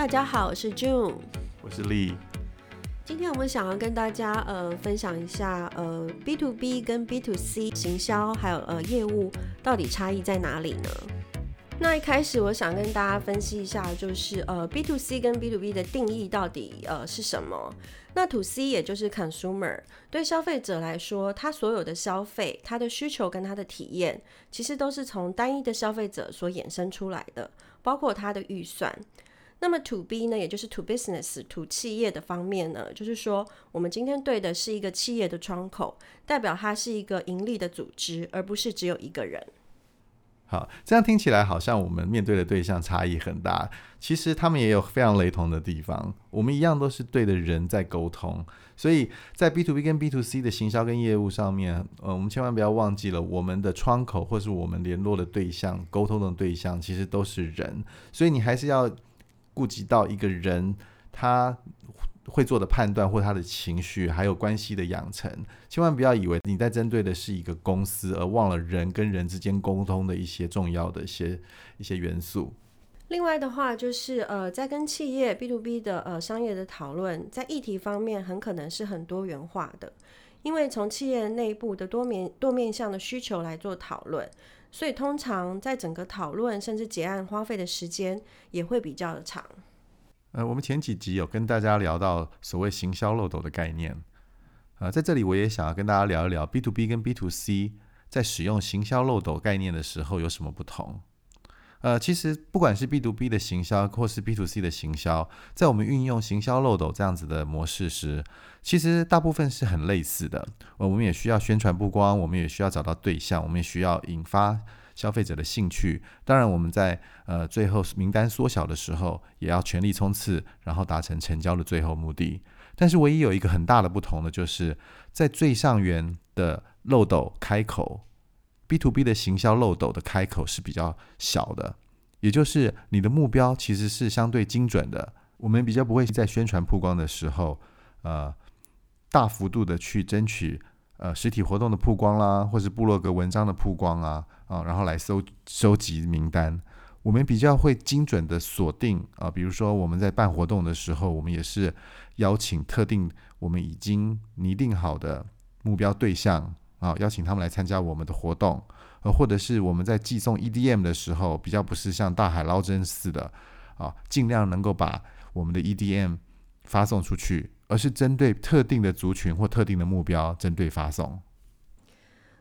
大家好，我是 June，我是 Lee。今天我们想要跟大家呃分享一下呃 B to B 跟 B to C 行销还有呃业务到底差异在哪里呢？那一开始我想跟大家分析一下，就是呃 B to C 跟 B to B 的定义到底呃是什么？那 To C 也就是 Consumer，对消费者来说，他所有的消费、他的需求跟他的体验，其实都是从单一的消费者所衍生出来的，包括他的预算。那么 To B 呢，也就是 To Business、To 企业的方面呢，就是说我们今天对的是一个企业的窗口，代表它是一个盈利的组织，而不是只有一个人。好，这样听起来好像我们面对的对象差异很大，其实他们也有非常雷同的地方。我们一样都是对的人在沟通，所以在 B to B 跟 B to C 的行销跟业务上面，呃，我们千万不要忘记了，我们的窗口或是我们联络的对象、沟通的对象，其实都是人，所以你还是要顾及到一个人他。会做的判断或他的情绪，还有关系的养成，千万不要以为你在针对的是一个公司，而忘了人跟人之间沟通的一些重要的一些一些元素。另外的话，就是呃，在跟企业 B to B 的呃商业的讨论，在议题方面很可能是很多元化的，因为从企业内部的多面多面向的需求来做讨论，所以通常在整个讨论甚至结案花费的时间也会比较的长。呃，我们前几集有跟大家聊到所谓行销漏斗的概念，呃，在这里我也想要跟大家聊一聊 B to B 跟 B to C 在使用行销漏斗概念的时候有什么不同。呃，其实不管是 B to B 的行销或是 B to C 的行销，在我们运用行销漏斗这样子的模式时，其实大部分是很类似的。我们也需要宣传曝光，我们也需要找到对象，我们也需要引发。消费者的兴趣，当然我们在呃最后名单缩小的时候，也要全力冲刺，然后达成成交的最后目的。但是唯一有一个很大的不同的，就是在最上缘的漏斗开口，B to B 的行销漏斗的开口是比较小的，也就是你的目标其实是相对精准的。我们比较不会在宣传曝光的时候，呃，大幅度的去争取。呃，实体活动的曝光啦，或是部落格文章的曝光啊，啊，然后来收收集名单。我们比较会精准的锁定啊，比如说我们在办活动的时候，我们也是邀请特定我们已经拟定好的目标对象啊，邀请他们来参加我们的活动，呃，或者是我们在寄送 EDM 的时候，比较不是像大海捞针似的啊，尽量能够把我们的 EDM 发送出去。而是针对特定的族群或特定的目标，针对发送。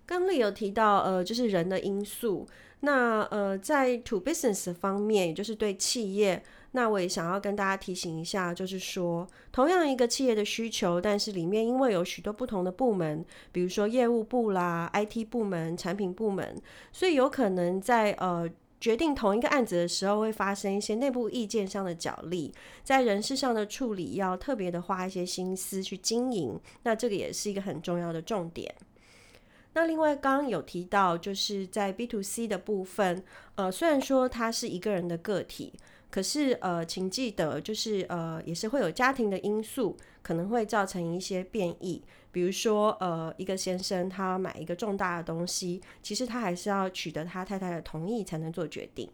刚刚有提到，呃，就是人的因素。那呃，在 to business 方面，也就是对企业，那我也想要跟大家提醒一下，就是说，同样一个企业的需求，但是里面因为有许多不同的部门，比如说业务部啦、IT 部门、产品部门，所以有可能在呃。决定同一个案子的时候，会发生一些内部意见上的角力，在人事上的处理要特别的花一些心思去经营，那这个也是一个很重要的重点。那另外刚刚有提到，就是在 B to C 的部分，呃，虽然说他是一个人的个体。可是，呃，请记得，就是呃，也是会有家庭的因素，可能会造成一些变异。比如说，呃，一个先生他买一个重大的东西，其实他还是要取得他太太的同意才能做决定。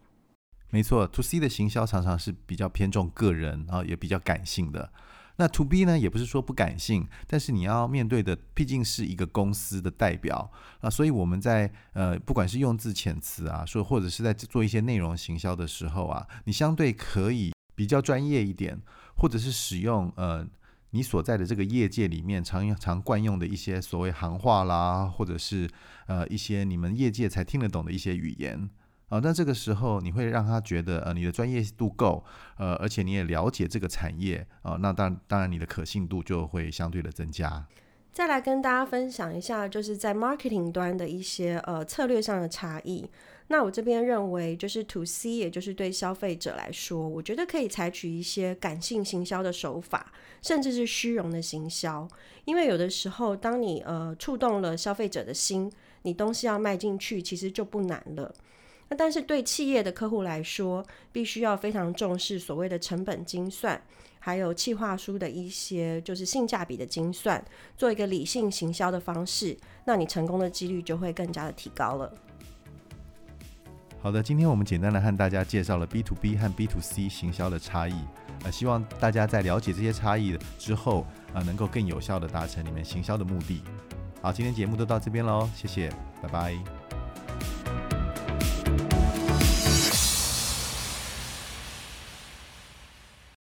没错，To C 的行销常常是比较偏重个人，然后也比较感性的。那 To B 呢，也不是说不感性，但是你要面对的毕竟是一个公司的代表啊，所以我们在呃，不管是用字遣词啊，说或者是在做一些内容行销的时候啊，你相对可以比较专业一点，或者是使用呃你所在的这个业界里面常常惯用的一些所谓行话啦，或者是呃一些你们业界才听得懂的一些语言。啊，那这个时候你会让他觉得，呃，你的专业度够，呃，而且你也了解这个产业，啊，那当，当然你的可信度就会相对的增加。再来跟大家分享一下，就是在 marketing 端的一些呃策略上的差异。那我这边认为，就是 to C，也就是对消费者来说，我觉得可以采取一些感性行销的手法，甚至是虚荣的行销，因为有的时候，当你呃触动了消费者的心，你东西要卖进去，其实就不难了。那但是对企业的客户来说，必须要非常重视所谓的成本精算，还有企划书的一些就是性价比的精算，做一个理性行销的方式，那你成功的几率就会更加的提高了。好的，今天我们简单的和大家介绍了 B to B 和 B to C 行销的差异。呃，希望大家在了解这些差异之后，呃，能够更有效的达成你们行销的目的。好，今天节目就到这边喽，谢谢，拜拜。